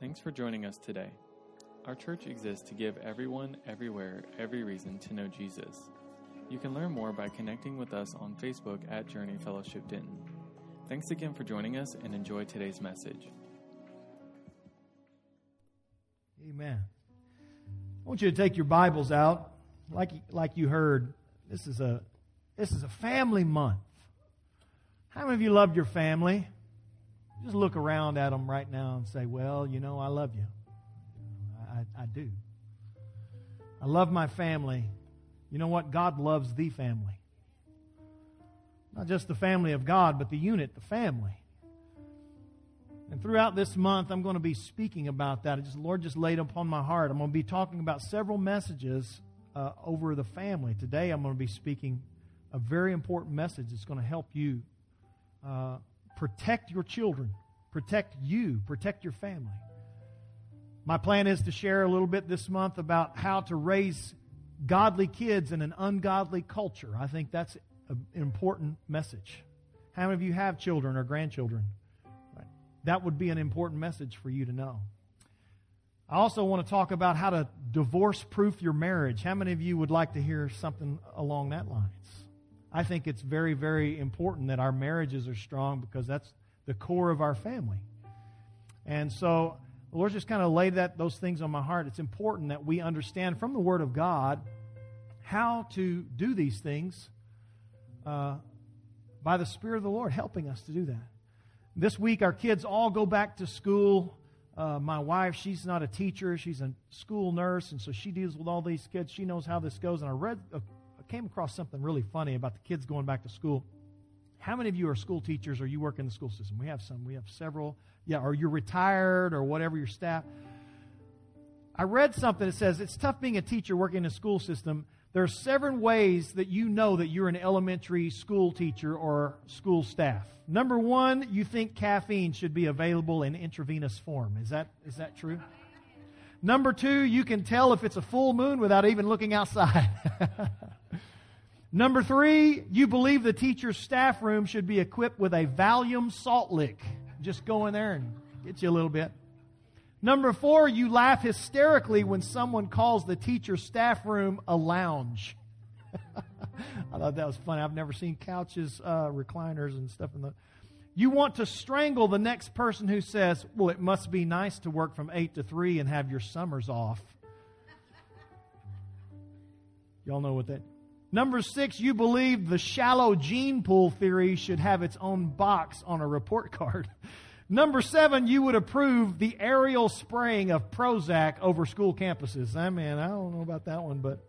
Thanks for joining us today. Our church exists to give everyone, everywhere, every reason to know Jesus. You can learn more by connecting with us on Facebook at Journey Fellowship Denton. Thanks again for joining us and enjoy today's message. Amen. I want you to take your Bibles out, like like you heard. This is a this is a family month. How many of you loved your family? Just look around at them right now and say, "Well, you know, I love you. I, I do. I love my family. You know what? God loves the family. Not just the family of God, but the unit, the family. And throughout this month, I'm going to be speaking about that. Just Lord just laid upon my heart. I'm going to be talking about several messages uh, over the family. Today, I'm going to be speaking a very important message that's going to help you uh, protect your children, protect you, protect your family. My plan is to share a little bit this month about how to raise godly kids in an ungodly culture. I think that's an important message. How many of you have children or grandchildren? That would be an important message for you to know. I also want to talk about how to divorce proof your marriage. How many of you would like to hear something along that lines? I think it's very, very important that our marriages are strong because that's the core of our family. And so the Lord just kind of laid that those things on my heart. It's important that we understand from the Word of God how to do these things uh, by the Spirit of the Lord helping us to do that. This week, our kids all go back to school. Uh, my wife, she's not a teacher; she's a school nurse, and so she deals with all these kids. She knows how this goes. And I read, I came across something really funny about the kids going back to school. How many of you are school teachers or you work in the school system? We have some. We have several. Yeah, or you're retired or whatever your staff. I read something that says it's tough being a teacher working in a school system. There are seven ways that you know that you're an elementary school teacher or school staff. Number one, you think caffeine should be available in intravenous form. Is that, is that true? Number two, you can tell if it's a full moon without even looking outside. Number three, you believe the teacher's staff room should be equipped with a Valium salt lick. Just go in there and get you a little bit. Number four, you laugh hysterically when someone calls the teacher's staff room a lounge. I thought that was funny. I've never seen couches, uh, recliners, and stuff in the. You want to strangle the next person who says, Well, it must be nice to work from 8 to 3 and have your summers off. Y'all know what that Number six, you believe the shallow gene pool theory should have its own box on a report card. Number seven, you would approve the aerial spraying of Prozac over school campuses. I mean, I don't know about that one, but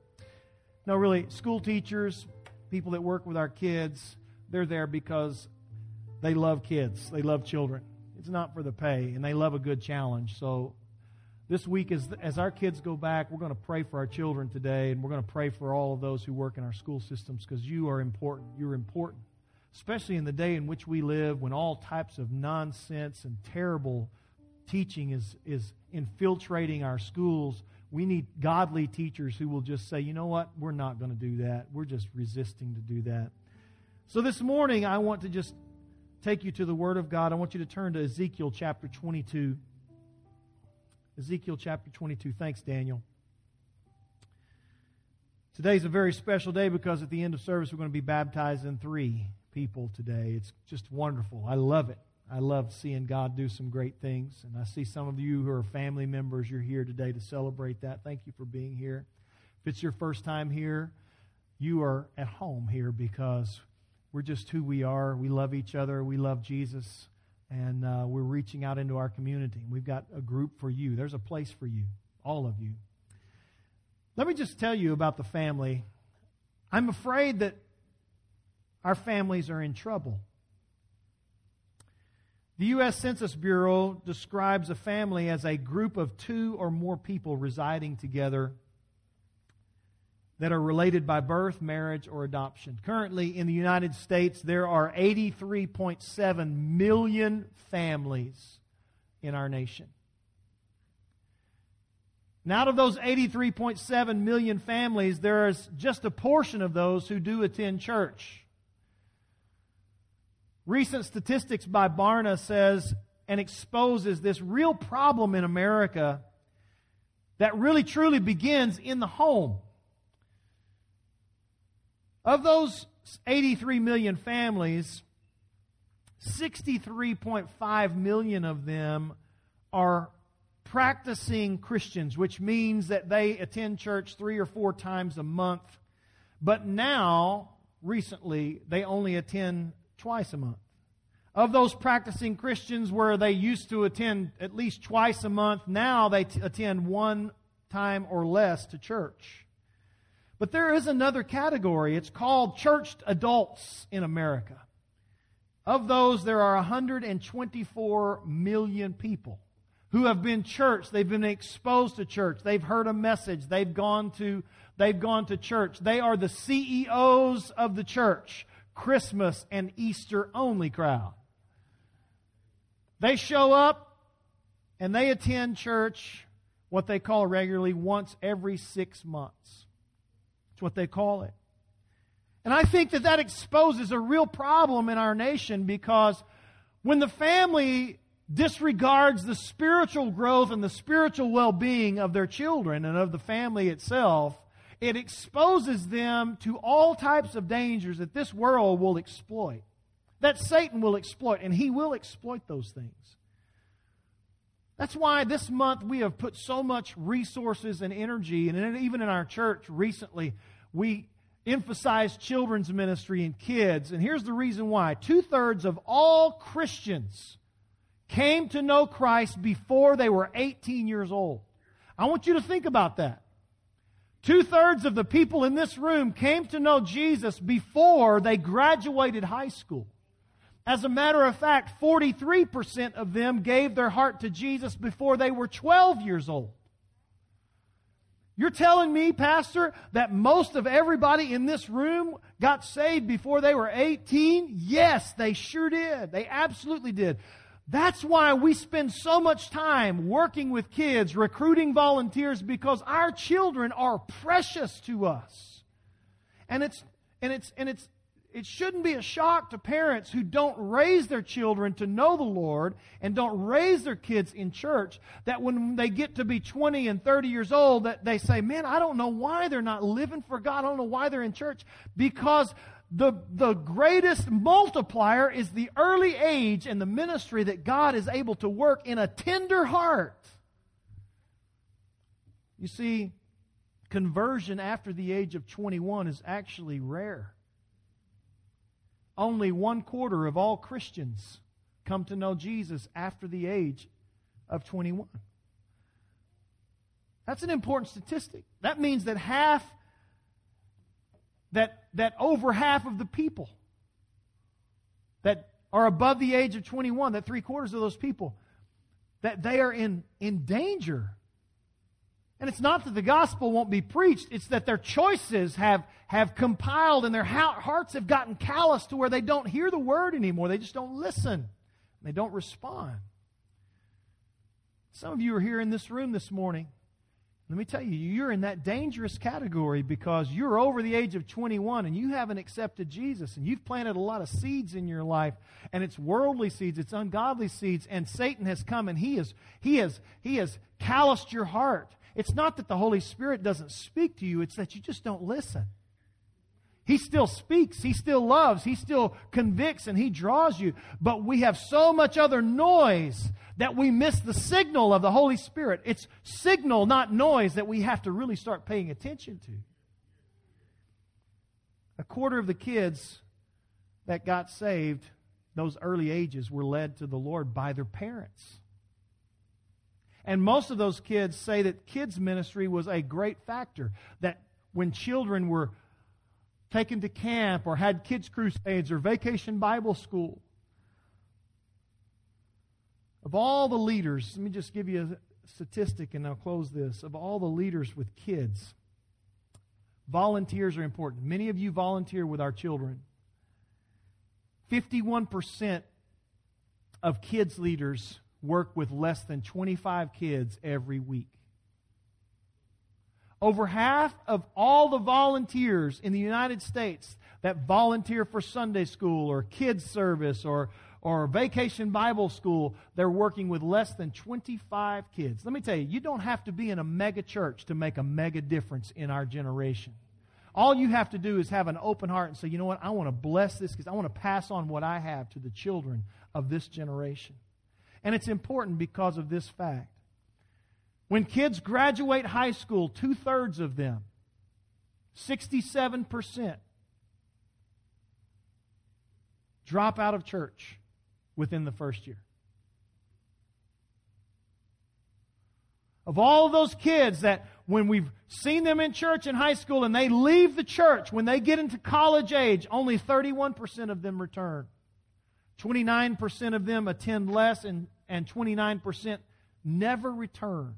no, really, school teachers, people that work with our kids, they're there because they love kids, they love children. It's not for the pay, and they love a good challenge. So this week, as, as our kids go back, we're going to pray for our children today, and we're going to pray for all of those who work in our school systems because you are important. You're important, especially in the day in which we live when all types of nonsense and terrible teaching is, is infiltrating our schools. We need godly teachers who will just say, you know what, we're not going to do that. We're just resisting to do that. So this morning, I want to just take you to the Word of God. I want you to turn to Ezekiel chapter 22. Ezekiel chapter 22. Thanks, Daniel. Today's a very special day because at the end of service, we're going to be baptizing three people today. It's just wonderful. I love it. I love seeing God do some great things. And I see some of you who are family members, you're here today to celebrate that. Thank you for being here. If it's your first time here, you are at home here because we're just who we are. We love each other. We love Jesus and uh, we're reaching out into our community. We've got a group for you. There's a place for you, all of you. Let me just tell you about the family. I'm afraid that our families are in trouble. The U.S. Census Bureau describes a family as a group of two or more people residing together that are related by birth, marriage, or adoption. Currently, in the United States, there are 83.7 million families in our nation. And out of those 83.7 million families, there is just a portion of those who do attend church. Recent statistics by Barna says and exposes this real problem in America that really truly begins in the home. Of those 83 million families, 63.5 million of them are practicing Christians, which means that they attend church three or four times a month. But now, recently, they only attend twice a month. Of those practicing Christians where they used to attend at least twice a month, now they t- attend one time or less to church. But there is another category. It's called churched adults in America. Of those, there are 124 million people who have been church. They've been exposed to church. They've heard a message. They've gone to, they've gone to church. They are the CEOs of the church. Christmas and Easter only crowd. They show up and they attend church, what they call regularly, once every six months. What they call it. And I think that that exposes a real problem in our nation because when the family disregards the spiritual growth and the spiritual well being of their children and of the family itself, it exposes them to all types of dangers that this world will exploit, that Satan will exploit, and he will exploit those things. That's why this month we have put so much resources and energy, and even in our church recently, we emphasize children's ministry and kids. And here's the reason why two thirds of all Christians came to know Christ before they were 18 years old. I want you to think about that. Two thirds of the people in this room came to know Jesus before they graduated high school. As a matter of fact, 43% of them gave their heart to Jesus before they were 12 years old. You're telling me, Pastor, that most of everybody in this room got saved before they were 18? Yes, they sure did. They absolutely did. That's why we spend so much time working with kids, recruiting volunteers, because our children are precious to us. And it's, and it's, and it's, it shouldn't be a shock to parents who don't raise their children to know the Lord and don't raise their kids in church that when they get to be 20 and 30 years old that they say, man, I don't know why they're not living for God. I don't know why they're in church because the, the greatest multiplier is the early age and the ministry that God is able to work in a tender heart. You see, conversion after the age of 21 is actually rare only one quarter of all Christians come to know Jesus after the age of 21. That's an important statistic. That means that half, that, that over half of the people that are above the age of 21, that three quarters of those people, that they are in, in danger and it's not that the gospel won't be preached, it's that their choices have, have compiled and their hearts have gotten callous to where they don't hear the word anymore. They just don't listen. They don't respond. Some of you are here in this room this morning. Let me tell you, you're in that dangerous category because you're over the age of 21 and you haven't accepted Jesus and you've planted a lot of seeds in your life and it's worldly seeds, it's ungodly seeds and Satan has come and he has he has he has calloused your heart it's not that the Holy Spirit doesn't speak to you, it's that you just don't listen. He still speaks, He still loves, He still convicts, and He draws you. But we have so much other noise that we miss the signal of the Holy Spirit. It's signal, not noise, that we have to really start paying attention to. A quarter of the kids that got saved, those early ages, were led to the Lord by their parents. And most of those kids say that kids' ministry was a great factor. That when children were taken to camp or had kids' crusades or vacation Bible school, of all the leaders, let me just give you a statistic and I'll close this. Of all the leaders with kids, volunteers are important. Many of you volunteer with our children. 51% of kids' leaders work with less than 25 kids every week. Over half of all the volunteers in the United States that volunteer for Sunday school or kids service or, or vacation Bible school, they're working with less than 25 kids. Let me tell you, you don't have to be in a mega church to make a mega difference in our generation. All you have to do is have an open heart and say, you know what, I want to bless this because I want to pass on what I have to the children of this generation. And it's important because of this fact. When kids graduate high school, two thirds of them, 67%, drop out of church within the first year. Of all those kids that when we've seen them in church in high school and they leave the church, when they get into college age, only 31% of them return. 29% of them attend less and, and 29% never return.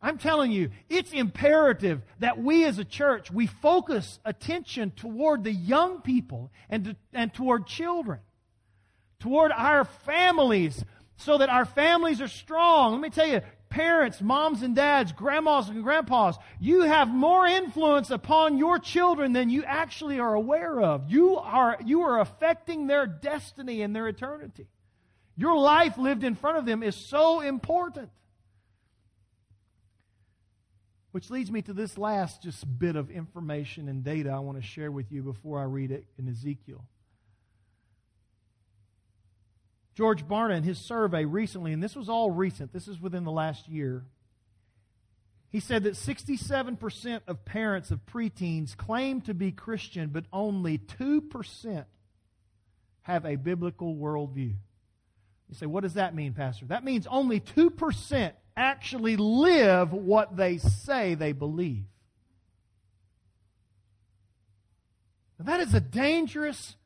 I'm telling you, it's imperative that we as a church, we focus attention toward the young people and, to, and toward children, toward our families, so that our families are strong. Let me tell you, parents, moms and dads, grandmas and grandpas, you have more influence upon your children than you actually are aware of. You are, you are affecting their destiny and their eternity. Your life lived in front of them is so important. Which leads me to this last just bit of information and data I want to share with you before I read it in Ezekiel. George Barna, in his survey recently, and this was all recent, this is within the last year, he said that 67% of parents of preteens claim to be Christian, but only 2% have a biblical worldview. You say, what does that mean, Pastor? That means only 2% actually live what they say they believe. Now, that is a dangerous,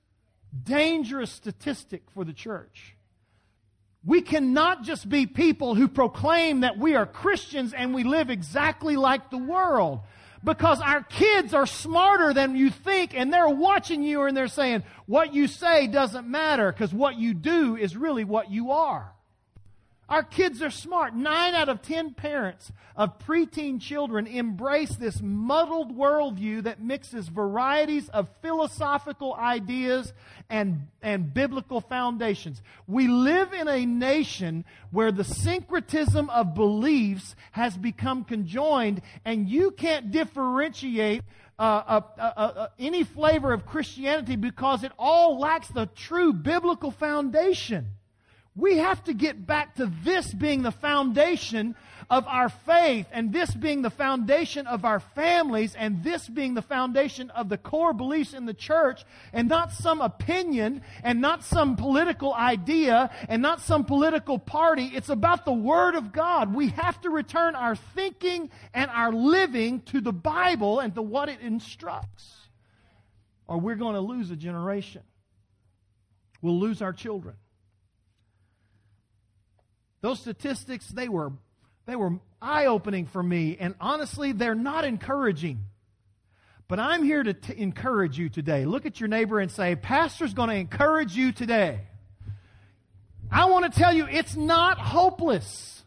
dangerous statistic for the church. We cannot just be people who proclaim that we are Christians and we live exactly like the world. Because our kids are smarter than you think and they're watching you and they're saying, what you say doesn't matter because what you do is really what you are. Our kids are smart. Nine out of ten parents of preteen children embrace this muddled worldview that mixes varieties of philosophical ideas and, and biblical foundations. We live in a nation where the syncretism of beliefs has become conjoined, and you can't differentiate uh, uh, uh, uh, any flavor of Christianity because it all lacks the true biblical foundation. We have to get back to this being the foundation of our faith, and this being the foundation of our families, and this being the foundation of the core beliefs in the church, and not some opinion, and not some political idea, and not some political party. It's about the Word of God. We have to return our thinking and our living to the Bible and to what it instructs, or we're going to lose a generation. We'll lose our children. Those statistics, they were, they were eye opening for me, and honestly, they're not encouraging. But I'm here to t- encourage you today. Look at your neighbor and say, Pastor's going to encourage you today. I want to tell you, it's not hopeless.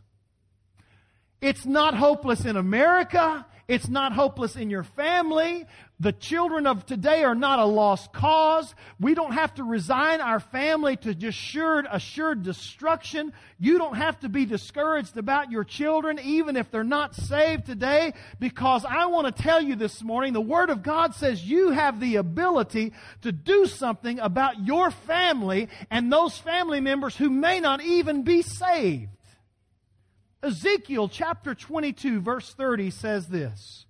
It's not hopeless in America. It's not hopeless in your family. The children of today are not a lost cause. We don't have to resign our family to assured, assured destruction. You don't have to be discouraged about your children, even if they're not saved today, because I want to tell you this morning, the Word of God says you have the ability to do something about your family and those family members who may not even be saved. Ezekiel chapter 22, verse 30 says this.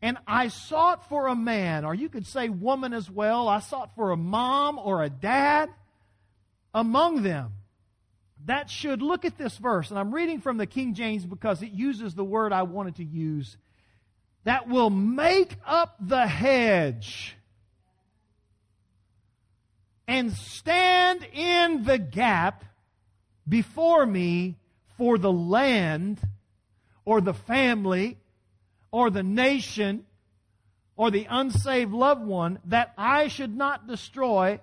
And I sought for a man, or you could say woman as well. I sought for a mom or a dad among them that should look at this verse. And I'm reading from the King James because it uses the word I wanted to use that will make up the hedge and stand in the gap before me for the land or the family or the nation or the unsaved loved one that I should not destroy.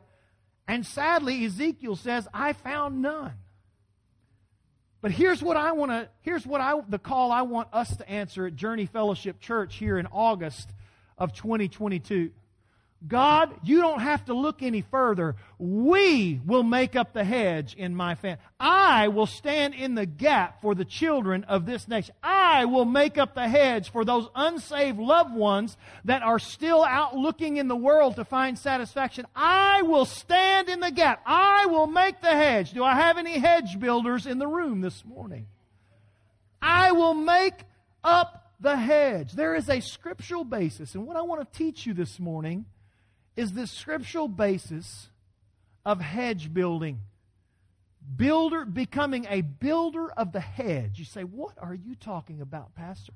And sadly, Ezekiel says, I found none. But here's what I want to, here's what I, the call I want us to answer at Journey Fellowship Church here in August of 2022. God, you don't have to look any further. We will make up the hedge in my family. I will stand in the gap for the children of this nation. I will make up the hedge for those unsaved loved ones that are still out looking in the world to find satisfaction. I will stand in the gap. I will make the hedge. Do I have any hedge builders in the room this morning? I will make up the hedge. There is a scriptural basis. And what I want to teach you this morning is the scriptural basis of hedge building. Builder, becoming a builder of the hedge. You say, What are you talking about, Pastor?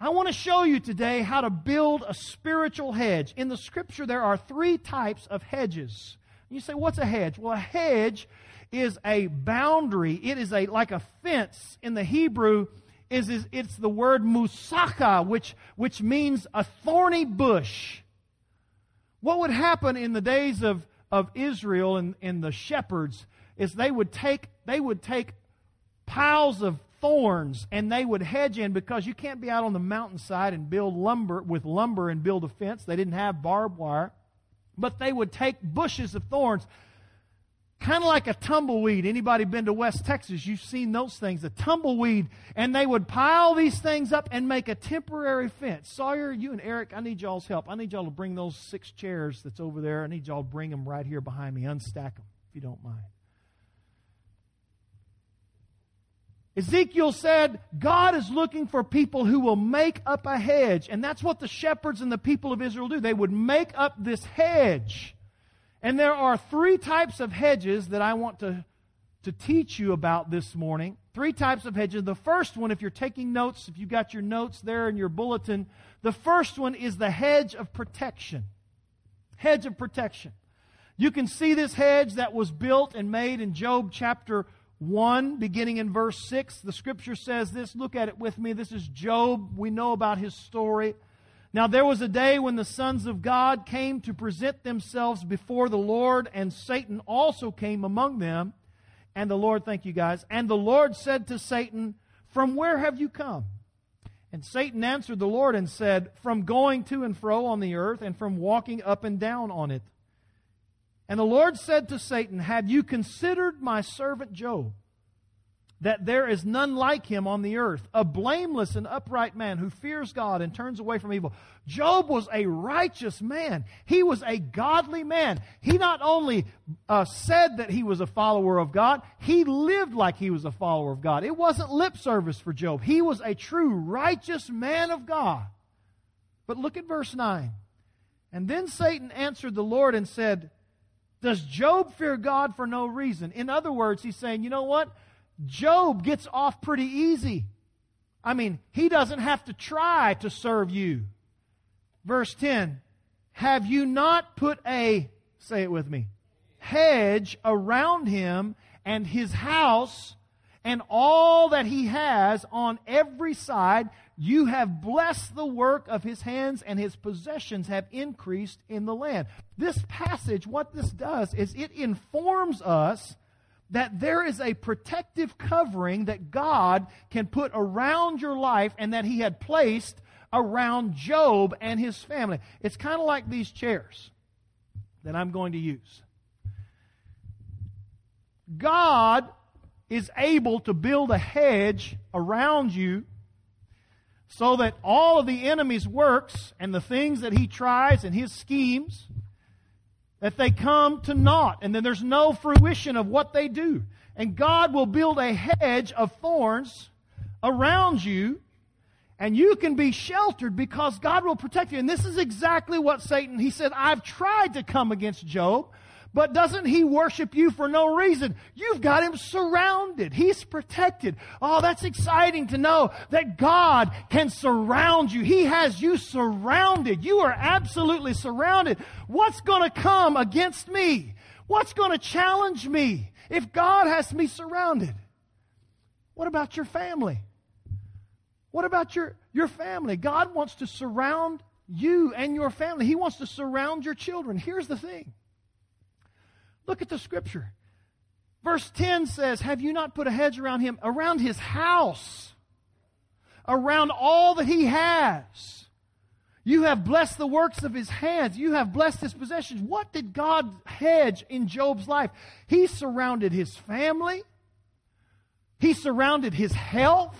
I want to show you today how to build a spiritual hedge. In the scripture, there are three types of hedges. You say, What's a hedge? Well, a hedge is a boundary, it is a like a fence in the Hebrew. Is, it's the word musaka, which which means a thorny bush. What would happen in the days of, of Israel and, and the shepherds is they would take they would take piles of thorns and they would hedge in because you can't be out on the mountainside and build lumber with lumber and build a fence. They didn't have barbed wire. But they would take bushes of thorns kind of like a tumbleweed. Anybody been to West Texas? You've seen those things, a tumbleweed. And they would pile these things up and make a temporary fence. Sawyer, you and Eric, I need y'all's help. I need y'all to bring those six chairs that's over there. I need y'all to bring them right here behind me. Unstack them, if you don't mind. Ezekiel said, God is looking for people who will make up a hedge. And that's what the shepherds and the people of Israel do. They would make up this hedge. And there are three types of hedges that I want to, to teach you about this morning. Three types of hedges. The first one, if you're taking notes, if you've got your notes there in your bulletin, the first one is the hedge of protection. Hedge of protection. You can see this hedge that was built and made in Job chapter 1, beginning in verse 6. The scripture says this. Look at it with me. This is Job. We know about his story. Now there was a day when the sons of God came to present themselves before the Lord, and Satan also came among them. And the Lord, thank you guys, and the Lord said to Satan, From where have you come? And Satan answered the Lord and said, From going to and fro on the earth, and from walking up and down on it. And the Lord said to Satan, Have you considered my servant Job? That there is none like him on the earth, a blameless and upright man who fears God and turns away from evil. Job was a righteous man. He was a godly man. He not only uh, said that he was a follower of God, he lived like he was a follower of God. It wasn't lip service for Job. He was a true righteous man of God. But look at verse 9. And then Satan answered the Lord and said, Does Job fear God for no reason? In other words, he's saying, you know what? Job gets off pretty easy. I mean, he doesn't have to try to serve you. Verse 10 Have you not put a, say it with me, hedge around him and his house and all that he has on every side? You have blessed the work of his hands, and his possessions have increased in the land. This passage, what this does is it informs us that there is a protective covering that God can put around your life and that He had placed around Job and his family. It's kind of like these chairs that I'm going to use. God is able to build a hedge around you so that all of the enemy's works and the things that he tries and his schemes that they come to naught and then there's no fruition of what they do. And God will build a hedge of thorns around you and you can be sheltered because God will protect you. And this is exactly what Satan, he said, I've tried to come against Job. But doesn't he worship you for no reason? You've got him surrounded. He's protected. Oh, that's exciting to know that God can surround you. He has you surrounded. You are absolutely surrounded. What's going to come against me? What's going to challenge me if God has me surrounded? What about your family? What about your, your family? God wants to surround you and your family. He wants to surround your children. Here's the thing. Look at the scripture. Verse 10 says, Have you not put a hedge around him, around his house, around all that he has? You have blessed the works of his hands. You have blessed his possessions. What did God hedge in Job's life? He surrounded his family. He surrounded his health.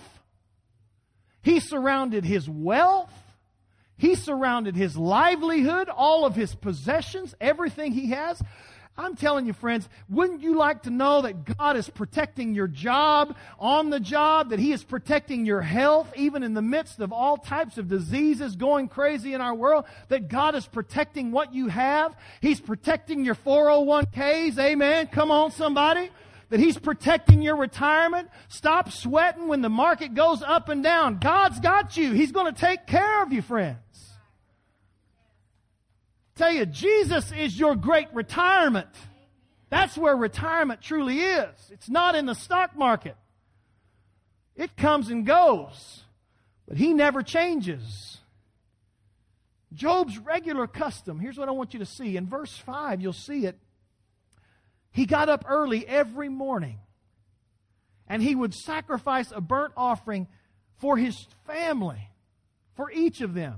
He surrounded his wealth. He surrounded his livelihood, all of his possessions, everything he has. I'm telling you, friends, wouldn't you like to know that God is protecting your job on the job, that He is protecting your health, even in the midst of all types of diseases going crazy in our world, that God is protecting what you have? He's protecting your 401ks. Amen. Come on, somebody that He's protecting your retirement. Stop sweating when the market goes up and down. God's got you. He's going to take care of you, friends. Tell you, Jesus is your great retirement. That's where retirement truly is. It's not in the stock market. It comes and goes, but He never changes. Job's regular custom, here's what I want you to see. In verse 5, you'll see it. He got up early every morning and he would sacrifice a burnt offering for his family, for each of them.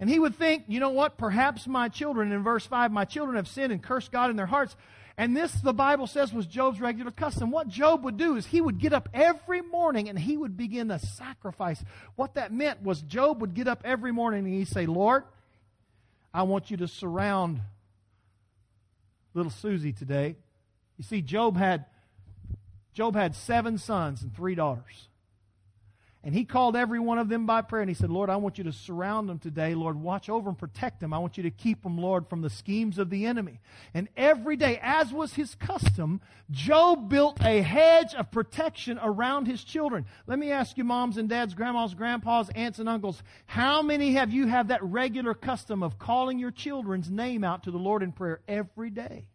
And he would think, you know what? Perhaps my children, in verse 5, my children have sinned and cursed God in their hearts. And this, the Bible says, was Job's regular custom. What Job would do is he would get up every morning and he would begin to sacrifice. What that meant was Job would get up every morning and he'd say, Lord, I want you to surround little Susie today. You see, Job had Job had seven sons and three daughters. And he called every one of them by prayer and he said, Lord, I want you to surround them today. Lord, watch over and protect them. I want you to keep them, Lord, from the schemes of the enemy. And every day, as was his custom, Job built a hedge of protection around his children. Let me ask you, moms and dads, grandmas, grandpas, aunts and uncles, how many have you have that regular custom of calling your children's name out to the Lord in prayer every day?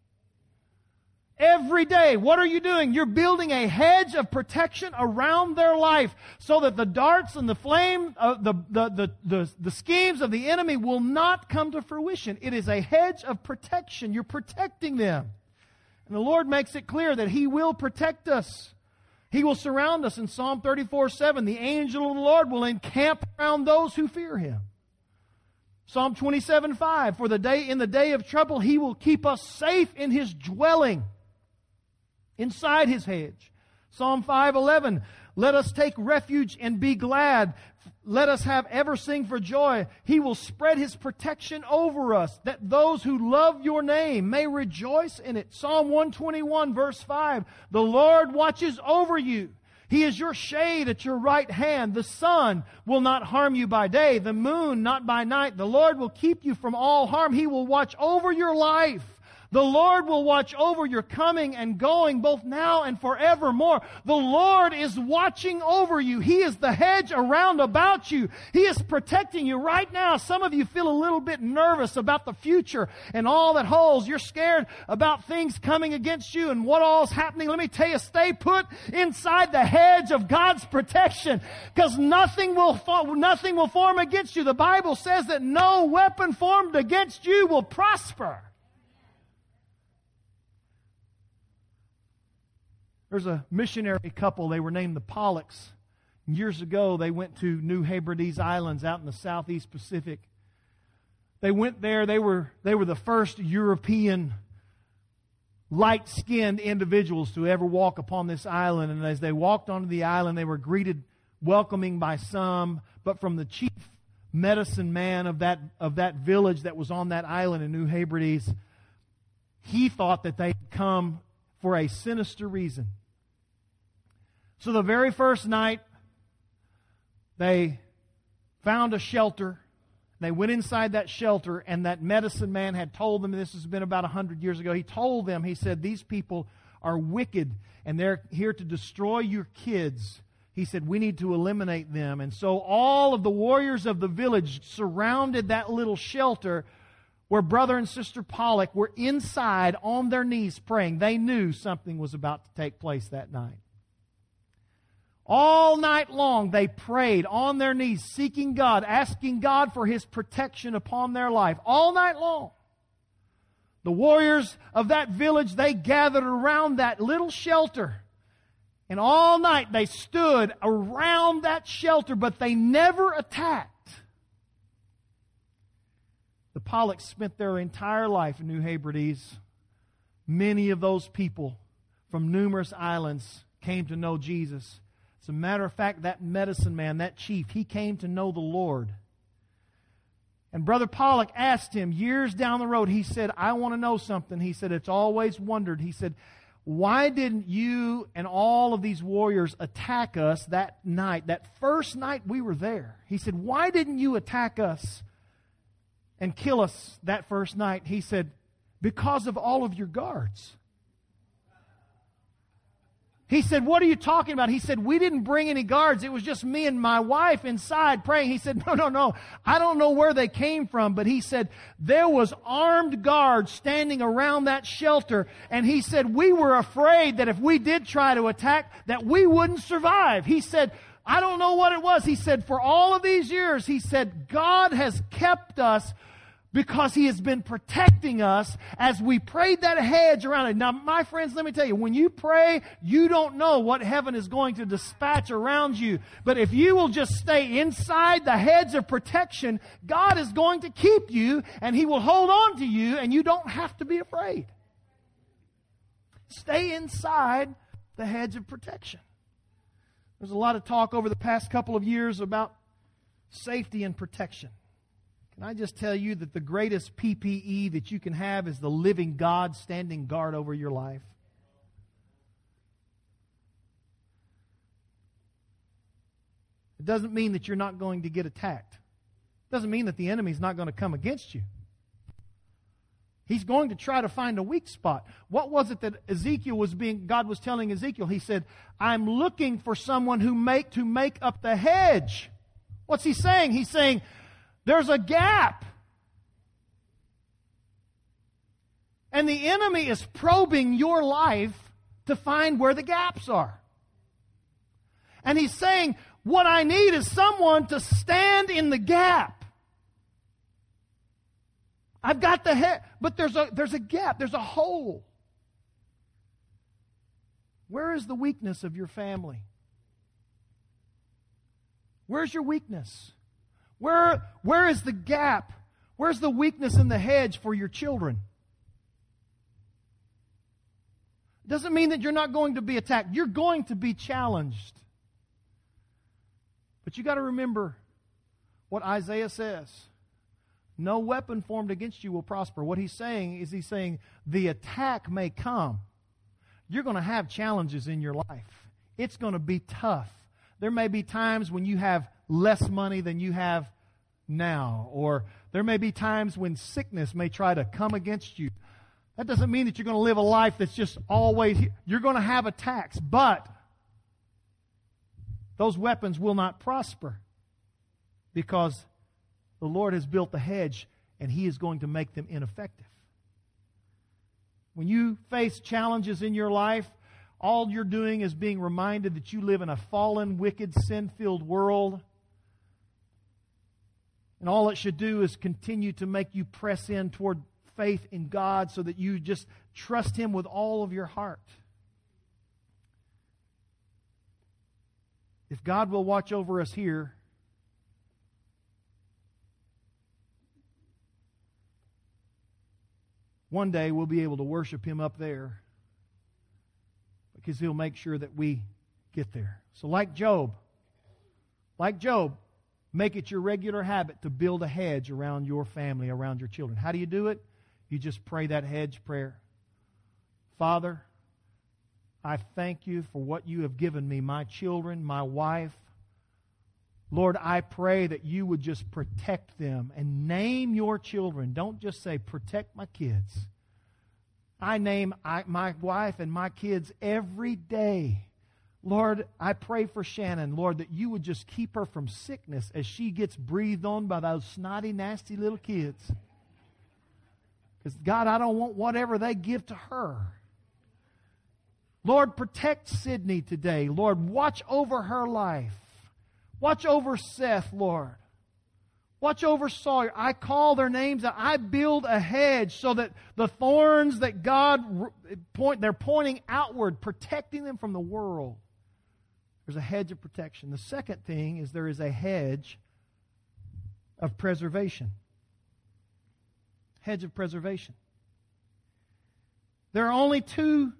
Every day, what are you doing? You're building a hedge of protection around their life so that the darts and the flame, uh, the, the, the, the, the schemes of the enemy will not come to fruition. It is a hedge of protection. You're protecting them. And the Lord makes it clear that He will protect us. He will surround us in Psalm 34 7. The angel of the Lord will encamp around those who fear Him. Psalm 27 5. For the day, in the day of trouble, He will keep us safe in His dwelling inside his hedge. Psalm 5:11 Let us take refuge and be glad. Let us have ever sing for joy. He will spread his protection over us that those who love your name may rejoice in it. Psalm 121 verse 5 The Lord watches over you. He is your shade at your right hand. The sun will not harm you by day, the moon not by night. The Lord will keep you from all harm. He will watch over your life. The Lord will watch over your coming and going both now and forevermore. The Lord is watching over you. He is the hedge around about you. He is protecting you right now. Some of you feel a little bit nervous about the future and all that holds. You're scared about things coming against you and what all's happening. Let me tell you, stay put inside the hedge of God's protection because nothing will, fall nothing will form against you. The Bible says that no weapon formed against you will prosper. There's a missionary couple, they were named the Pollocks. Years ago, they went to New Hebrides Islands out in the southeast Pacific. They went there, they were, they were the first European light skinned individuals to ever walk upon this island. And as they walked onto the island, they were greeted welcoming by some, but from the chief medicine man of that, of that village that was on that island in New Hebrides, he thought that they had come for a sinister reason. So the very first night, they found a shelter. They went inside that shelter, and that medicine man had told them, this has been about a 100 years ago, he told them, he said, These people are wicked, and they're here to destroy your kids. He said, We need to eliminate them. And so all of the warriors of the village surrounded that little shelter where brother and sister Pollock were inside on their knees praying. They knew something was about to take place that night. All night long they prayed on their knees, seeking God, asking God for His protection upon their life. All night long. The warriors of that village, they gathered around that little shelter. And all night they stood around that shelter, but they never attacked. The Pollocks spent their entire life in New Hebrides. Many of those people from numerous islands came to know Jesus. As a matter of fact, that medicine man, that chief, he came to know the Lord. And Brother Pollock asked him years down the road, he said, I want to know something. He said, It's always wondered. He said, Why didn't you and all of these warriors attack us that night, that first night we were there? He said, Why didn't you attack us and kill us that first night? He said, Because of all of your guards. He said, What are you talking about? He said, We didn't bring any guards. It was just me and my wife inside praying. He said, No, no, no. I don't know where they came from, but he said, There was armed guards standing around that shelter. And he said, We were afraid that if we did try to attack, that we wouldn't survive. He said, I don't know what it was. He said, For all of these years, he said, God has kept us because he has been protecting us as we prayed that hedge around it. Now, my friends, let me tell you, when you pray, you don't know what heaven is going to dispatch around you. But if you will just stay inside the hedge of protection, God is going to keep you and he will hold on to you and you don't have to be afraid. Stay inside the hedge of protection. There's a lot of talk over the past couple of years about safety and protection. Can I just tell you that the greatest PPE that you can have is the living God standing guard over your life? It doesn't mean that you're not going to get attacked. It doesn't mean that the enemy's not going to come against you. He's going to try to find a weak spot. What was it that Ezekiel was being, God was telling Ezekiel? He said, I'm looking for someone who make, to make up the hedge. What's he saying? He's saying, there's a gap. And the enemy is probing your life to find where the gaps are. And he's saying, what I need is someone to stand in the gap. I've got the head, but there's a, there's a gap, there's a hole. Where is the weakness of your family? Where's your weakness? Where, where is the gap? Where's the weakness in the hedge for your children? Doesn't mean that you're not going to be attacked. You're going to be challenged. But you got to remember what Isaiah says. No weapon formed against you will prosper. What he's saying is he's saying the attack may come. You're going to have challenges in your life. It's going to be tough. There may be times when you have less money than you have now. Or there may be times when sickness may try to come against you. That doesn't mean that you're going to live a life that's just always, you're going to have attacks, but those weapons will not prosper because the Lord has built the hedge and He is going to make them ineffective. When you face challenges in your life, all you're doing is being reminded that you live in a fallen, wicked, sin filled world and all it should do is continue to make you press in toward faith in God so that you just trust Him with all of your heart. If God will watch over us here, one day we'll be able to worship Him up there because He'll make sure that we get there. So, like Job, like Job, Make it your regular habit to build a hedge around your family, around your children. How do you do it? You just pray that hedge prayer. Father, I thank you for what you have given me, my children, my wife. Lord, I pray that you would just protect them and name your children. Don't just say, protect my kids. I name I, my wife and my kids every day. Lord, I pray for Shannon, Lord, that you would just keep her from sickness as she gets breathed on by those snotty, nasty little kids. Because, God, I don't want whatever they give to her. Lord, protect Sydney today. Lord, watch over her life. Watch over Seth, Lord. Watch over Sawyer. I call their names. I build a hedge so that the thorns that God point, they're pointing outward, protecting them from the world. There's a hedge of protection. The second thing is there is a hedge of preservation. hedge of preservation. There are only two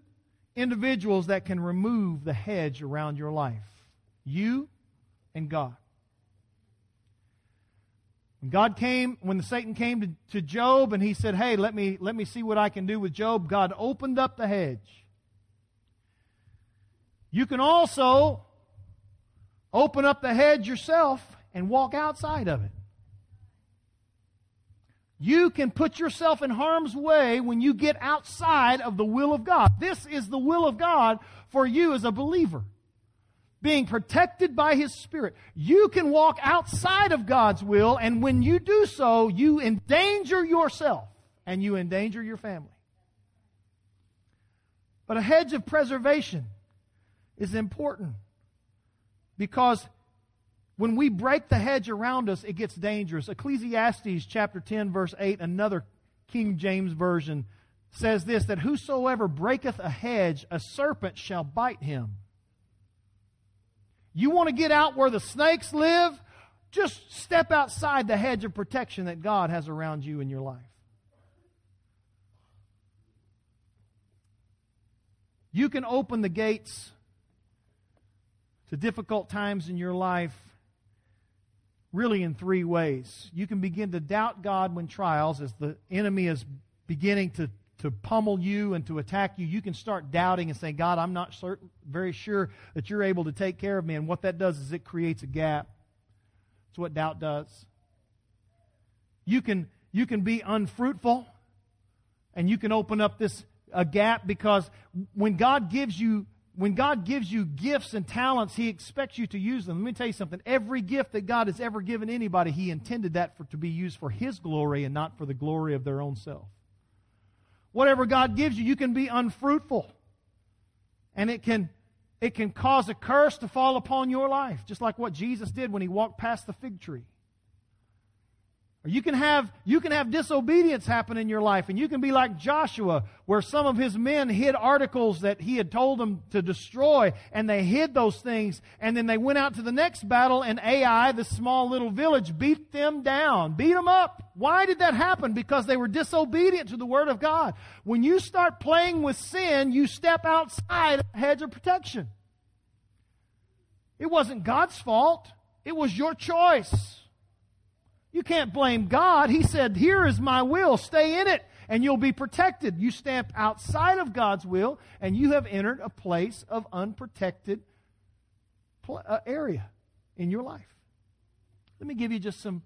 individuals that can remove the hedge around your life you and God. When God came, when Satan came to, to Job and he said, Hey, let me, let me see what I can do with Job, God opened up the hedge. You can also open up the hedge yourself and walk outside of it. You can put yourself in harm's way when you get outside of the will of God. This is the will of God for you as a believer. Being protected by His Spirit. You can walk outside of God's will, and when you do so, you endanger yourself and you endanger your family. But a hedge of preservation is important because when we break the hedge around us, it gets dangerous. Ecclesiastes chapter 10, verse 8, another King James version, says this that whosoever breaketh a hedge, a serpent shall bite him. You want to get out where the snakes live? Just step outside the hedge of protection that God has around you in your life. You can open the gates to difficult times in your life really in three ways. You can begin to doubt God when trials, as the enemy is beginning to, to pummel you and to attack you, you can start doubting and saying, God, I'm not certain, very sure that you're able to take care of me. And what that does is it creates a gap. That's what doubt does. You can, you can be unfruitful and you can open up this a gap because when God gives you when God gives you gifts and talents, He expects you to use them. Let me tell you something. Every gift that God has ever given anybody, He intended that for, to be used for His glory and not for the glory of their own self. Whatever God gives you, you can be unfruitful. And it can, it can cause a curse to fall upon your life, just like what Jesus did when He walked past the fig tree. Or you can have, you can have disobedience happen in your life and you can be like Joshua where some of his men hid articles that he had told them to destroy and they hid those things and then they went out to the next battle and Ai, the small little village, beat them down, beat them up. Why did that happen? Because they were disobedient to the word of God. When you start playing with sin, you step outside the hedge of protection. It wasn't God's fault. It was your choice. You can't blame God. He said, Here is my will. Stay in it and you'll be protected. You step outside of God's will and you have entered a place of unprotected uh, area in your life. Let me give you just some,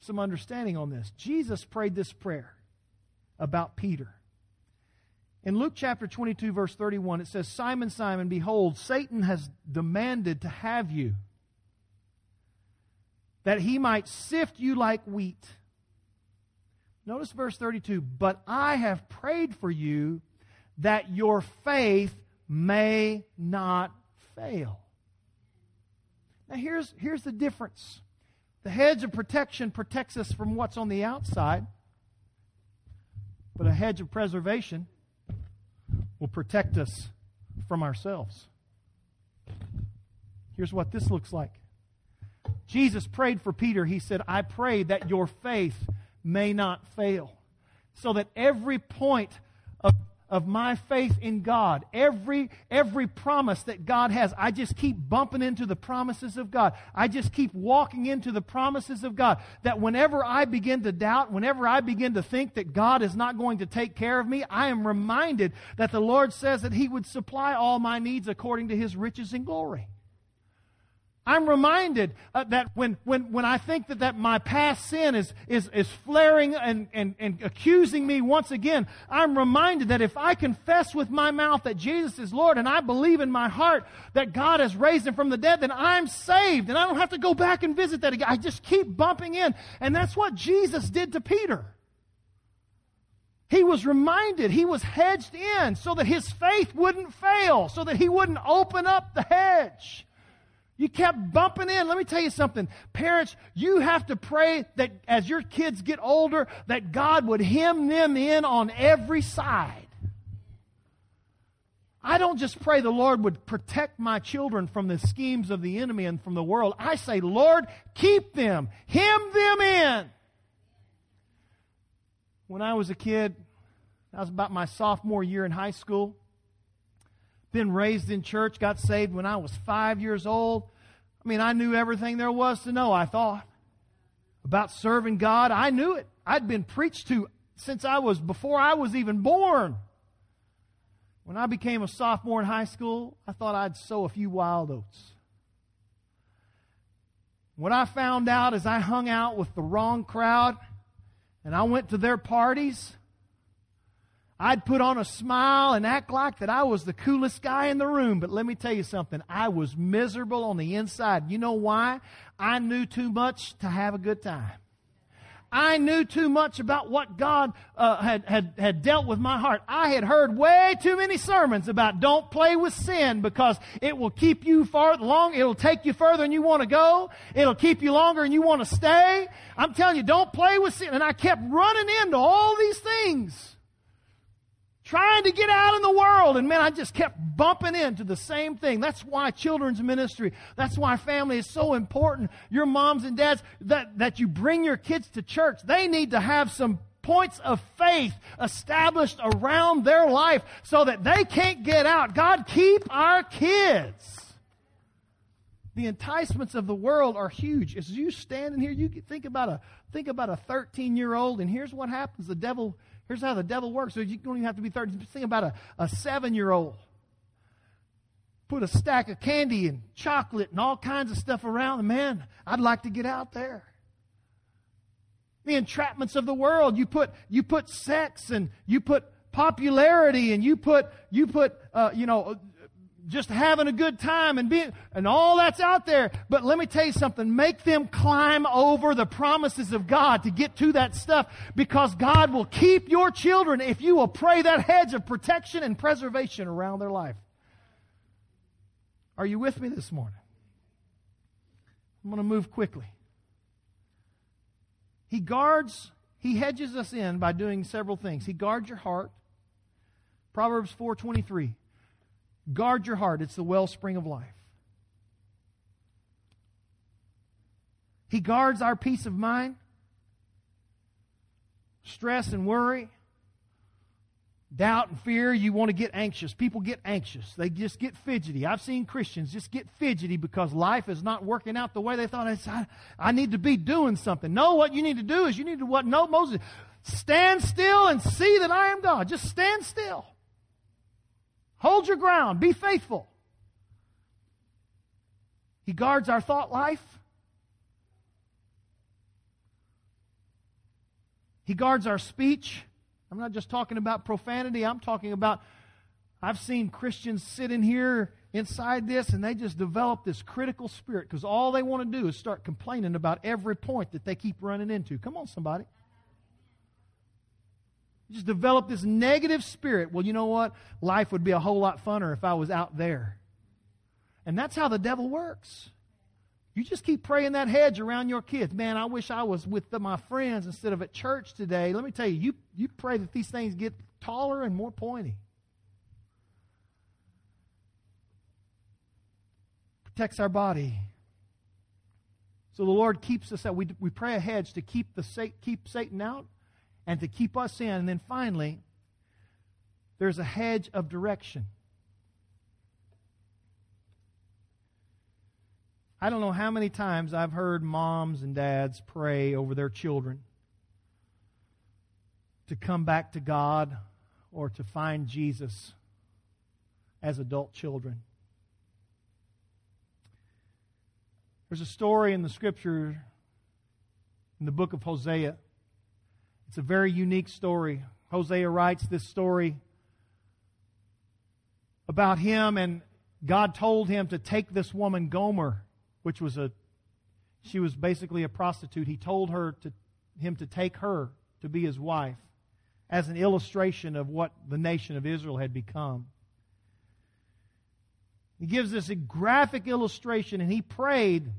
some understanding on this. Jesus prayed this prayer about Peter. In Luke chapter 22, verse 31, it says, Simon, Simon, behold, Satan has demanded to have you that he might sift you like wheat. Notice verse 32 But I have prayed for you that your faith may not fail. Now, here's, here's the difference the hedge of protection protects us from what's on the outside, but a hedge of preservation will protect us from ourselves. Here's what this looks like Jesus prayed for Peter. He said, I pray that your faith may not fail. So that every point of, of my faith in God, every, every promise that God has, I just keep bumping into the promises of God. I just keep walking into the promises of God. That whenever I begin to doubt, whenever I begin to think that God is not going to take care of me, I am reminded that the Lord says that He would supply all my needs according to His riches and glory. I'm reminded uh, that when, when, when I think that, that my past sin is, is, is flaring and, and, and accusing me once again, I'm reminded that if I confess with my mouth that Jesus is Lord and I believe in my heart that God has raised him from the dead, then I'm saved and I don't have to go back and visit that again. I just keep bumping in. And that's what Jesus did to Peter. He was reminded, he was hedged in so that his faith wouldn't fail, so that he wouldn't open up the hedge. You kept bumping in. Let me tell you something. Parents, you have to pray that as your kids get older, that God would hem them in on every side. I don't just pray the Lord would protect my children from the schemes of the enemy and from the world. I say, Lord, keep them, hem them in. when I was a kid, I was about my sophomore year in high school. Been raised in church, got saved when I was five years old. I mean, I knew everything there was to know, I thought. About serving God, I knew it. I'd been preached to since I was, before I was even born. When I became a sophomore in high school, I thought I'd sow a few wild oats. What I found out is I hung out with the wrong crowd and I went to their parties. I'd put on a smile and act like that I was the coolest guy in the room. But let me tell you something. I was miserable on the inside. You know why? I knew too much to have a good time. I knew too much about what God uh, had, had, had dealt with my heart. I had heard way too many sermons about don't play with sin because it will keep you far long. It'll take you further than you want to go. It'll keep you longer and you want to stay. I'm telling you, don't play with sin. And I kept running into all these things trying to get out in the world. And man, I just kept bumping into the same thing. That's why children's ministry, that's why family is so important. Your moms and dads, that, that you bring your kids to church, they need to have some points of faith established around their life so that they can't get out. God, keep our kids. The enticements of the world are huge. As you stand in here, you think about a think about a 13 year old, and here's what happens: the devil Here's how the devil works. So you don't even have to be 30. Just Think about a, a seven year old. Put a stack of candy and chocolate and all kinds of stuff around. And man, I'd like to get out there. The entrapments of the world. You put, you put sex and you put popularity and you put, you put, uh, you know, just having a good time and being, and all that's out there. But let me tell you something. Make them climb over the promises of God to get to that stuff because God will keep your children if you will pray that hedge of protection and preservation around their life. Are you with me this morning? I'm going to move quickly. He guards, he hedges us in by doing several things. He guards your heart. Proverbs 4:23 Guard your heart, it's the wellspring of life. He guards our peace of mind, stress and worry, doubt and fear. You want to get anxious. People get anxious. They just get fidgety. I've seen Christians just get fidgety because life is not working out the way they thought. I, I need to be doing something. No, what you need to do is you need to what? No, Moses, stand still and see that I am God. Just stand still. Hold your ground. Be faithful. He guards our thought life. He guards our speech. I'm not just talking about profanity, I'm talking about. I've seen Christians sit in here inside this and they just develop this critical spirit because all they want to do is start complaining about every point that they keep running into. Come on, somebody just develop this negative spirit. Well, you know what? Life would be a whole lot funner if I was out there. And that's how the devil works. You just keep praying that hedge around your kids. Man, I wish I was with the, my friends instead of at church today. Let me tell you, you, you pray that these things get taller and more pointy. Protects our body. So the Lord keeps us out. We, we pray a hedge to keep, the, keep Satan out and to keep us in. And then finally, there's a hedge of direction. I don't know how many times I've heard moms and dads pray over their children to come back to God or to find Jesus as adult children. There's a story in the scripture in the book of Hosea it's a very unique story. Hosea writes this story about him, and God told him to take this woman, Gomer, which was a, she was basically a prostitute. He told her to, him to take her to be his wife as an illustration of what the nation of Israel had become. He gives this a graphic illustration, and he prayed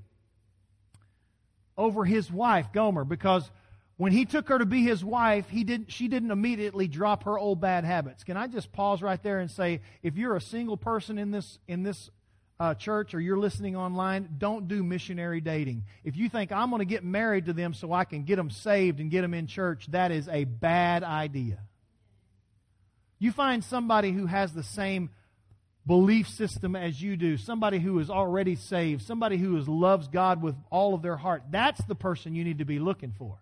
over his wife, Gomer, because when he took her to be his wife, he didn't, she didn't immediately drop her old bad habits. Can I just pause right there and say, if you're a single person in this, in this uh, church or you're listening online, don't do missionary dating. If you think I'm going to get married to them so I can get them saved and get them in church, that is a bad idea. You find somebody who has the same belief system as you do, somebody who is already saved, somebody who is, loves God with all of their heart. That's the person you need to be looking for.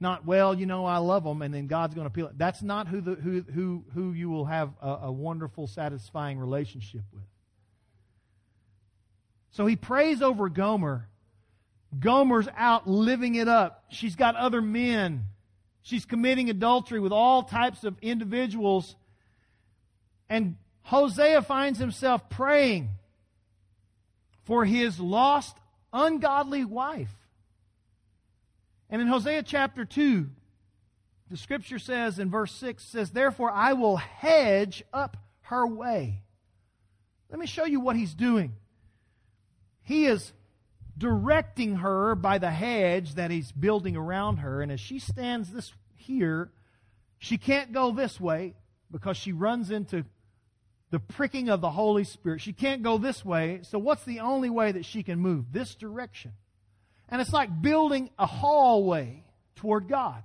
Not, well, you know, I love them, and then God's going to appeal. That's not who, the, who, who, who you will have a, a wonderful, satisfying relationship with. So he prays over Gomer. Gomer's out living it up. She's got other men. She's committing adultery with all types of individuals. And Hosea finds himself praying for his lost, ungodly wife. And in Hosea chapter 2, the scripture says in verse 6 says, Therefore I will hedge up her way. Let me show you what he's doing. He is directing her by the hedge that he's building around her. And as she stands this here, she can't go this way because she runs into the pricking of the Holy Spirit. She can't go this way. So what's the only way that she can move? This direction. And it's like building a hallway toward God.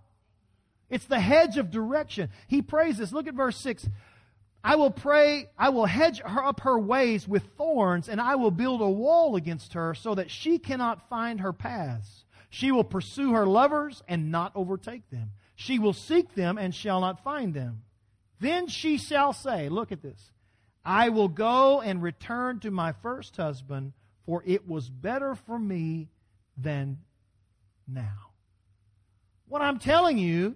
It's the hedge of direction. He prays this. Look at verse 6. I will pray, I will hedge her up her ways with thorns, and I will build a wall against her so that she cannot find her paths. She will pursue her lovers and not overtake them. She will seek them and shall not find them. Then she shall say, Look at this. I will go and return to my first husband, for it was better for me than now. What I'm telling you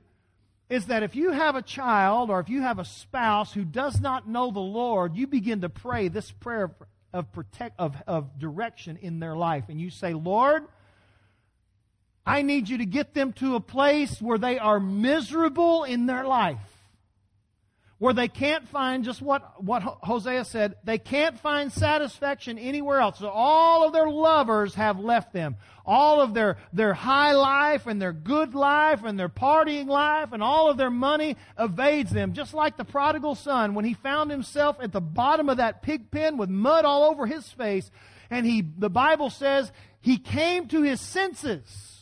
is that if you have a child or if you have a spouse who does not know the Lord, you begin to pray this prayer of protect of, of direction in their life. And you say, Lord, I need you to get them to a place where they are miserable in their life where they can't find just what, what Hosea said, they can't find satisfaction anywhere else. So all of their lovers have left them. All of their, their high life and their good life and their partying life and all of their money evades them. Just like the prodigal son when he found himself at the bottom of that pig pen with mud all over his face and he, the Bible says, he came to his senses.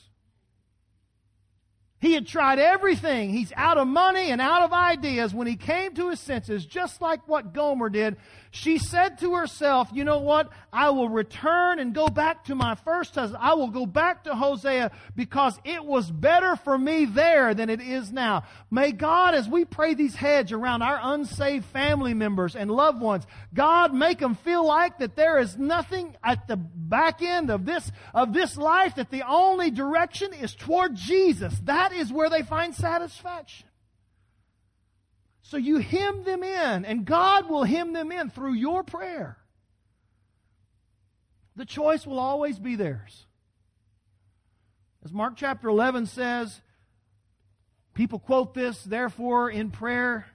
He had tried everything. He's out of money and out of ideas. When he came to his senses, just like what Gomer did, she said to herself, You know what? I will return and go back to my first husband. I will go back to Hosea because it was better for me there than it is now. May God, as we pray these heads around our unsaved family members and loved ones, God make them feel like that there is nothing at the back end of this, of this life, that the only direction is toward Jesus. That is where they find satisfaction. So you hem them in, and God will hem them in through your prayer. The choice will always be theirs. As Mark chapter 11 says, people quote this, therefore, in prayer,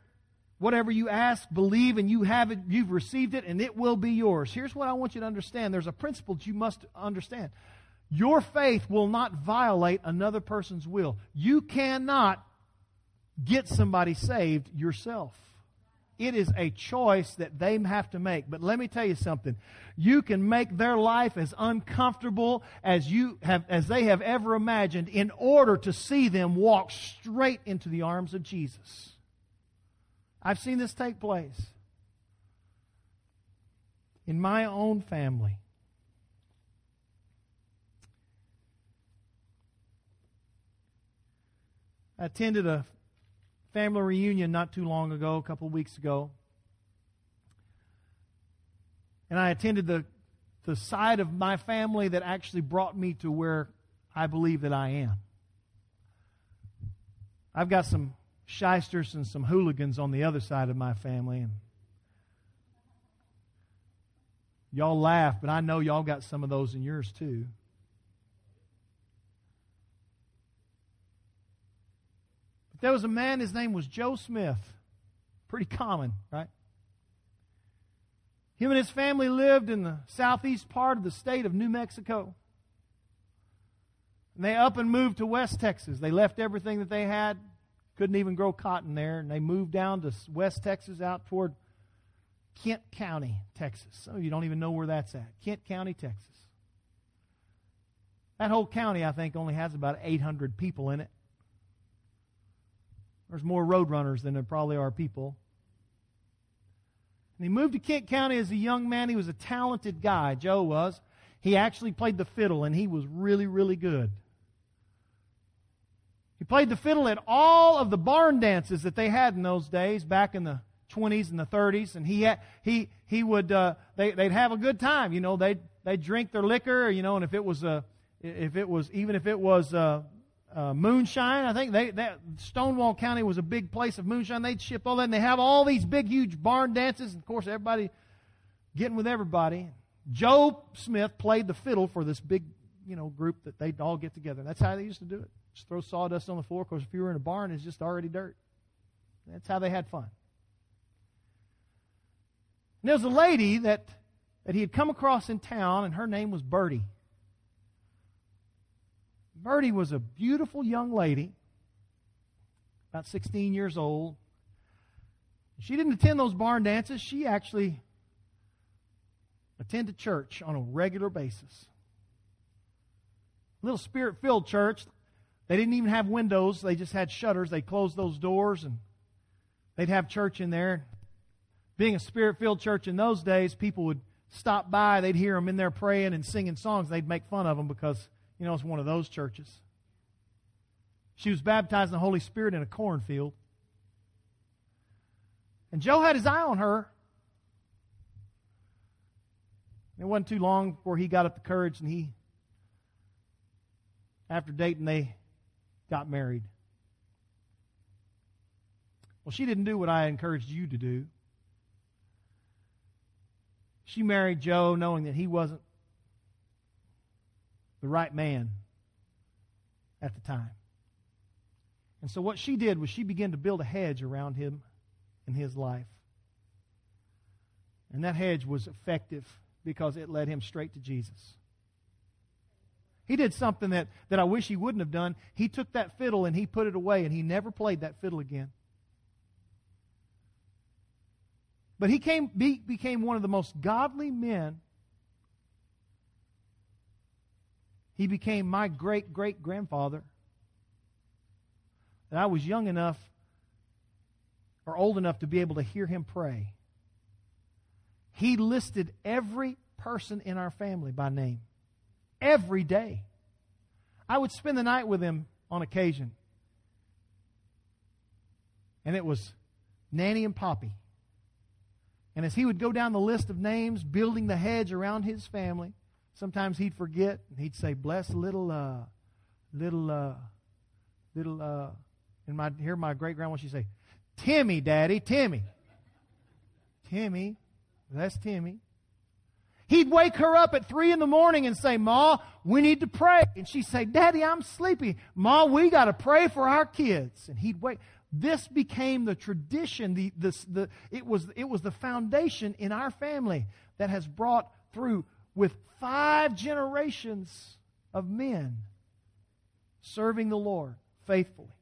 whatever you ask, believe, and you have it, you've received it, and it will be yours. Here's what I want you to understand there's a principle that you must understand. Your faith will not violate another person's will. You cannot get somebody saved yourself. It is a choice that they have to make. But let me tell you something. You can make their life as uncomfortable as you have, as they have ever imagined in order to see them walk straight into the arms of Jesus. I've seen this take place in my own family. I attended a family reunion not too long ago, a couple weeks ago. And I attended the, the side of my family that actually brought me to where I believe that I am. I've got some shysters and some hooligans on the other side of my family. And y'all laugh, but I know y'all got some of those in yours too. There was a man, his name was Joe Smith. Pretty common, right? Him and his family lived in the southeast part of the state of New Mexico. And they up and moved to West Texas. They left everything that they had, couldn't even grow cotton there, and they moved down to West Texas out toward Kent County, Texas. Some of you don't even know where that's at. Kent County, Texas. That whole county, I think, only has about 800 people in it. There's more roadrunners than there probably are people. And he moved to Kent County as a young man. He was a talented guy, Joe was. He actually played the fiddle, and he was really, really good. He played the fiddle at all of the barn dances that they had in those days, back in the 20s and the 30s, and he had, he he would uh, they they'd have a good time. You know, they they'd drink their liquor. You know, and if it was a if it was even if it was uh, uh, moonshine. I think they that Stonewall County was a big place of moonshine. They'd ship all that, and they have all these big, huge barn dances. And of course, everybody getting with everybody. Joe Smith played the fiddle for this big, you know, group that they'd all get together. And That's how they used to do it. Just throw sawdust on the floor. Of course, if you were in a barn, it's just already dirt. That's how they had fun. And there was a lady that that he had come across in town, and her name was Bertie. Bertie was a beautiful young lady, about 16 years old. She didn't attend those barn dances. She actually attended church on a regular basis. Little spirit filled church. They didn't even have windows, they just had shutters. They closed those doors and they'd have church in there. Being a spirit filled church in those days, people would stop by, they'd hear them in there praying and singing songs. They'd make fun of them because you know, it's one of those churches. She was baptized in the Holy Spirit in a cornfield. And Joe had his eye on her. It wasn't too long before he got up the courage and he, after dating, they got married. Well, she didn't do what I encouraged you to do. She married Joe knowing that he wasn't the right man at the time. And so what she did was she began to build a hedge around him in his life. And that hedge was effective because it led him straight to Jesus. He did something that, that I wish he wouldn't have done. He took that fiddle and he put it away and he never played that fiddle again. But he came, be, became one of the most godly men He became my great great grandfather. And I was young enough or old enough to be able to hear him pray. He listed every person in our family by name every day. I would spend the night with him on occasion. And it was Nanny and Poppy. And as he would go down the list of names, building the hedge around his family, Sometimes he'd forget and he'd say, "Bless little, uh, little, uh, little." Uh, and my hear my great grandma she say, "Timmy, Daddy, Timmy, Timmy." That's Timmy. He'd wake her up at three in the morning and say, Ma, we need to pray. And she'd say, Daddy, I'm sleepy. Ma, we got to pray for our kids. And he'd wake. This became the tradition. The, this, the, it, was, it was the foundation in our family that has brought through with five generations of men serving the Lord faithfully.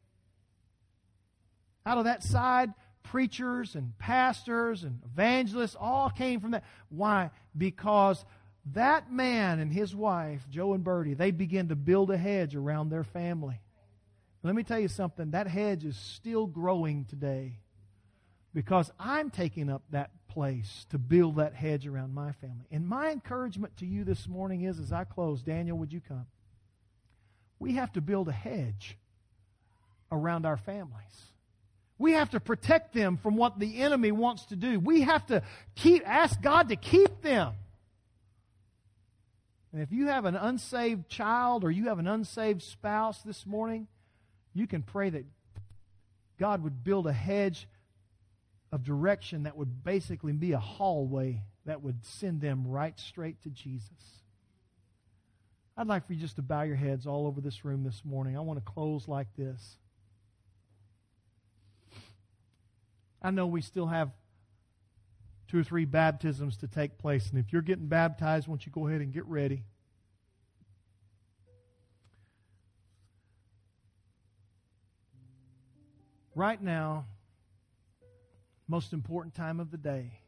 Out of that side, preachers and pastors and evangelists all came from that. Why? Because that man and his wife, Joe and Bertie, they began to build a hedge around their family. Let me tell you something, that hedge is still growing today because I'm taking up that place to build that hedge around my family. And my encouragement to you this morning is as I close, Daniel, would you come? We have to build a hedge around our families. We have to protect them from what the enemy wants to do. We have to keep ask God to keep them. And if you have an unsaved child or you have an unsaved spouse this morning, you can pray that God would build a hedge of direction that would basically be a hallway that would send them right straight to Jesus. I'd like for you just to bow your heads all over this room this morning. I want to close like this. I know we still have two or three baptisms to take place, and if you're getting baptized, why don't you go ahead and get ready? Right now, most important time of the day.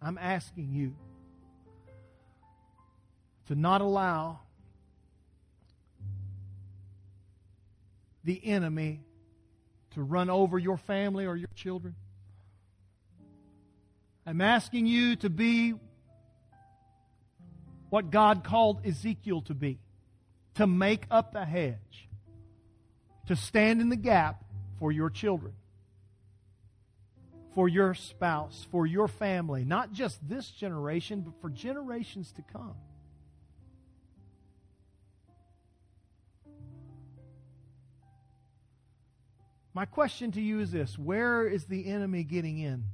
I'm asking you to not allow the enemy to run over your family or your children. I'm asking you to be what God called Ezekiel to be to make up the hedge, to stand in the gap for your children, for your spouse, for your family, not just this generation, but for generations to come. My question to you is this Where is the enemy getting in?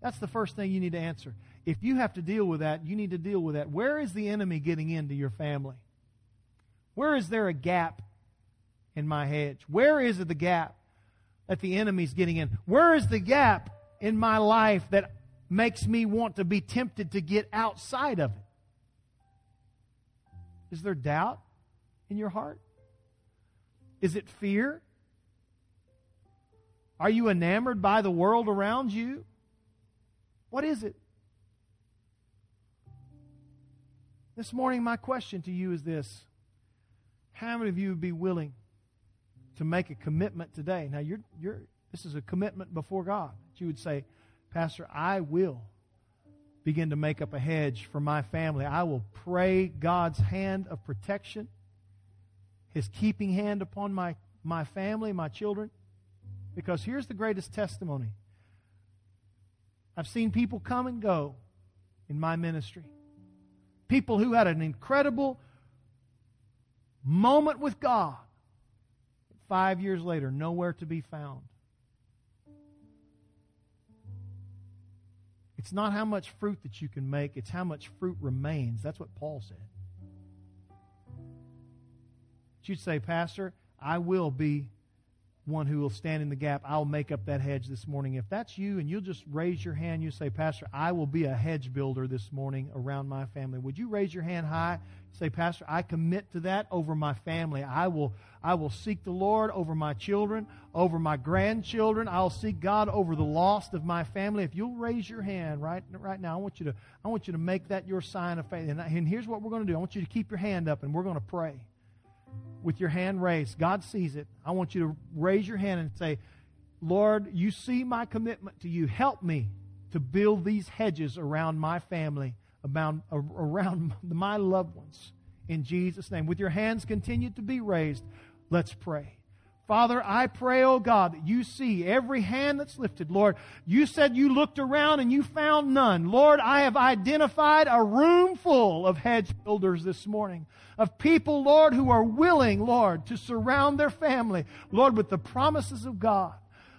That's the first thing you need to answer. If you have to deal with that, you need to deal with that. Where is the enemy getting into your family? Where is there a gap in my hedge? Where is the gap that the enemy's getting in? Where is the gap in my life that makes me want to be tempted to get outside of it? Is there doubt in your heart? Is it fear? Are you enamored by the world around you? What is it? This morning, my question to you is this How many of you would be willing to make a commitment today? Now, you're, you're, this is a commitment before God. You would say, Pastor, I will begin to make up a hedge for my family. I will pray God's hand of protection, His keeping hand upon my, my family, my children. Because here's the greatest testimony I've seen people come and go in my ministry. People who had an incredible moment with God. Five years later, nowhere to be found. It's not how much fruit that you can make, it's how much fruit remains. That's what Paul said. But you'd say, Pastor, I will be one who will stand in the gap. I'll make up that hedge this morning. If that's you and you'll just raise your hand, you say, Pastor, I will be a hedge builder this morning around my family. Would you raise your hand high? Say, Pastor, I commit to that over my family. I will, I will seek the Lord over my children, over my grandchildren. I'll seek God over the lost of my family. If you'll raise your hand right, right now, I want you to, I want you to make that your sign of faith. And, and here's what we're going to do. I want you to keep your hand up and we're going to pray with your hand raised. God sees it. I want you to raise your hand and say, Lord, you see my commitment to you. Help me to build these hedges around my family, around, around my loved ones. In Jesus' name. With your hands continued to be raised, let's pray. Father, I pray, oh God, that you see every hand that's lifted. Lord, you said you looked around and you found none. Lord, I have identified a room full of hedge builders this morning, of people, Lord, who are willing, Lord, to surround their family, Lord, with the promises of God.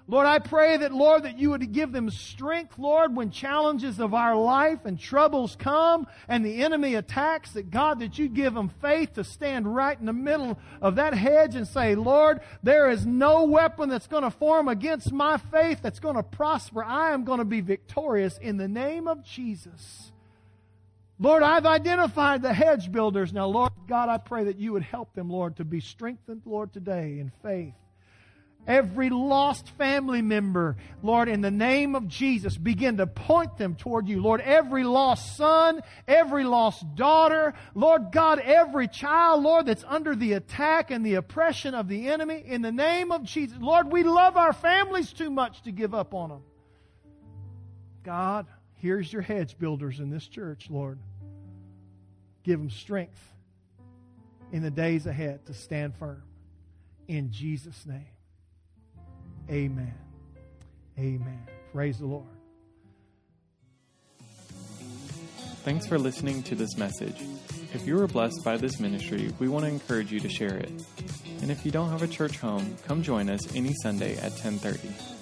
Lord, I pray that, Lord, that you would give them strength, Lord, when challenges of our life and troubles come and the enemy attacks, that God, that you give them faith to stand right in the middle of that hedge and say, Lord, there is no weapon that's going to form against my faith that's going to prosper. I am going to be victorious in the name of Jesus. Lord, I've identified the hedge builders. Now, Lord God, I pray that you would help them, Lord, to be strengthened, Lord, today in faith every lost family member, Lord, in the name of Jesus, begin to point them toward you. Lord, every lost son, every lost daughter, Lord God, every child, Lord, that's under the attack and the oppression of the enemy, in the name of Jesus. Lord, we love our families too much to give up on them. God, here's your hedge builders in this church, Lord. Give them strength in the days ahead to stand firm. In Jesus' name. Amen. Amen. Praise the Lord. Thanks for listening to this message. If you were blessed by this ministry, we want to encourage you to share it. And if you don't have a church home, come join us any Sunday at 1030.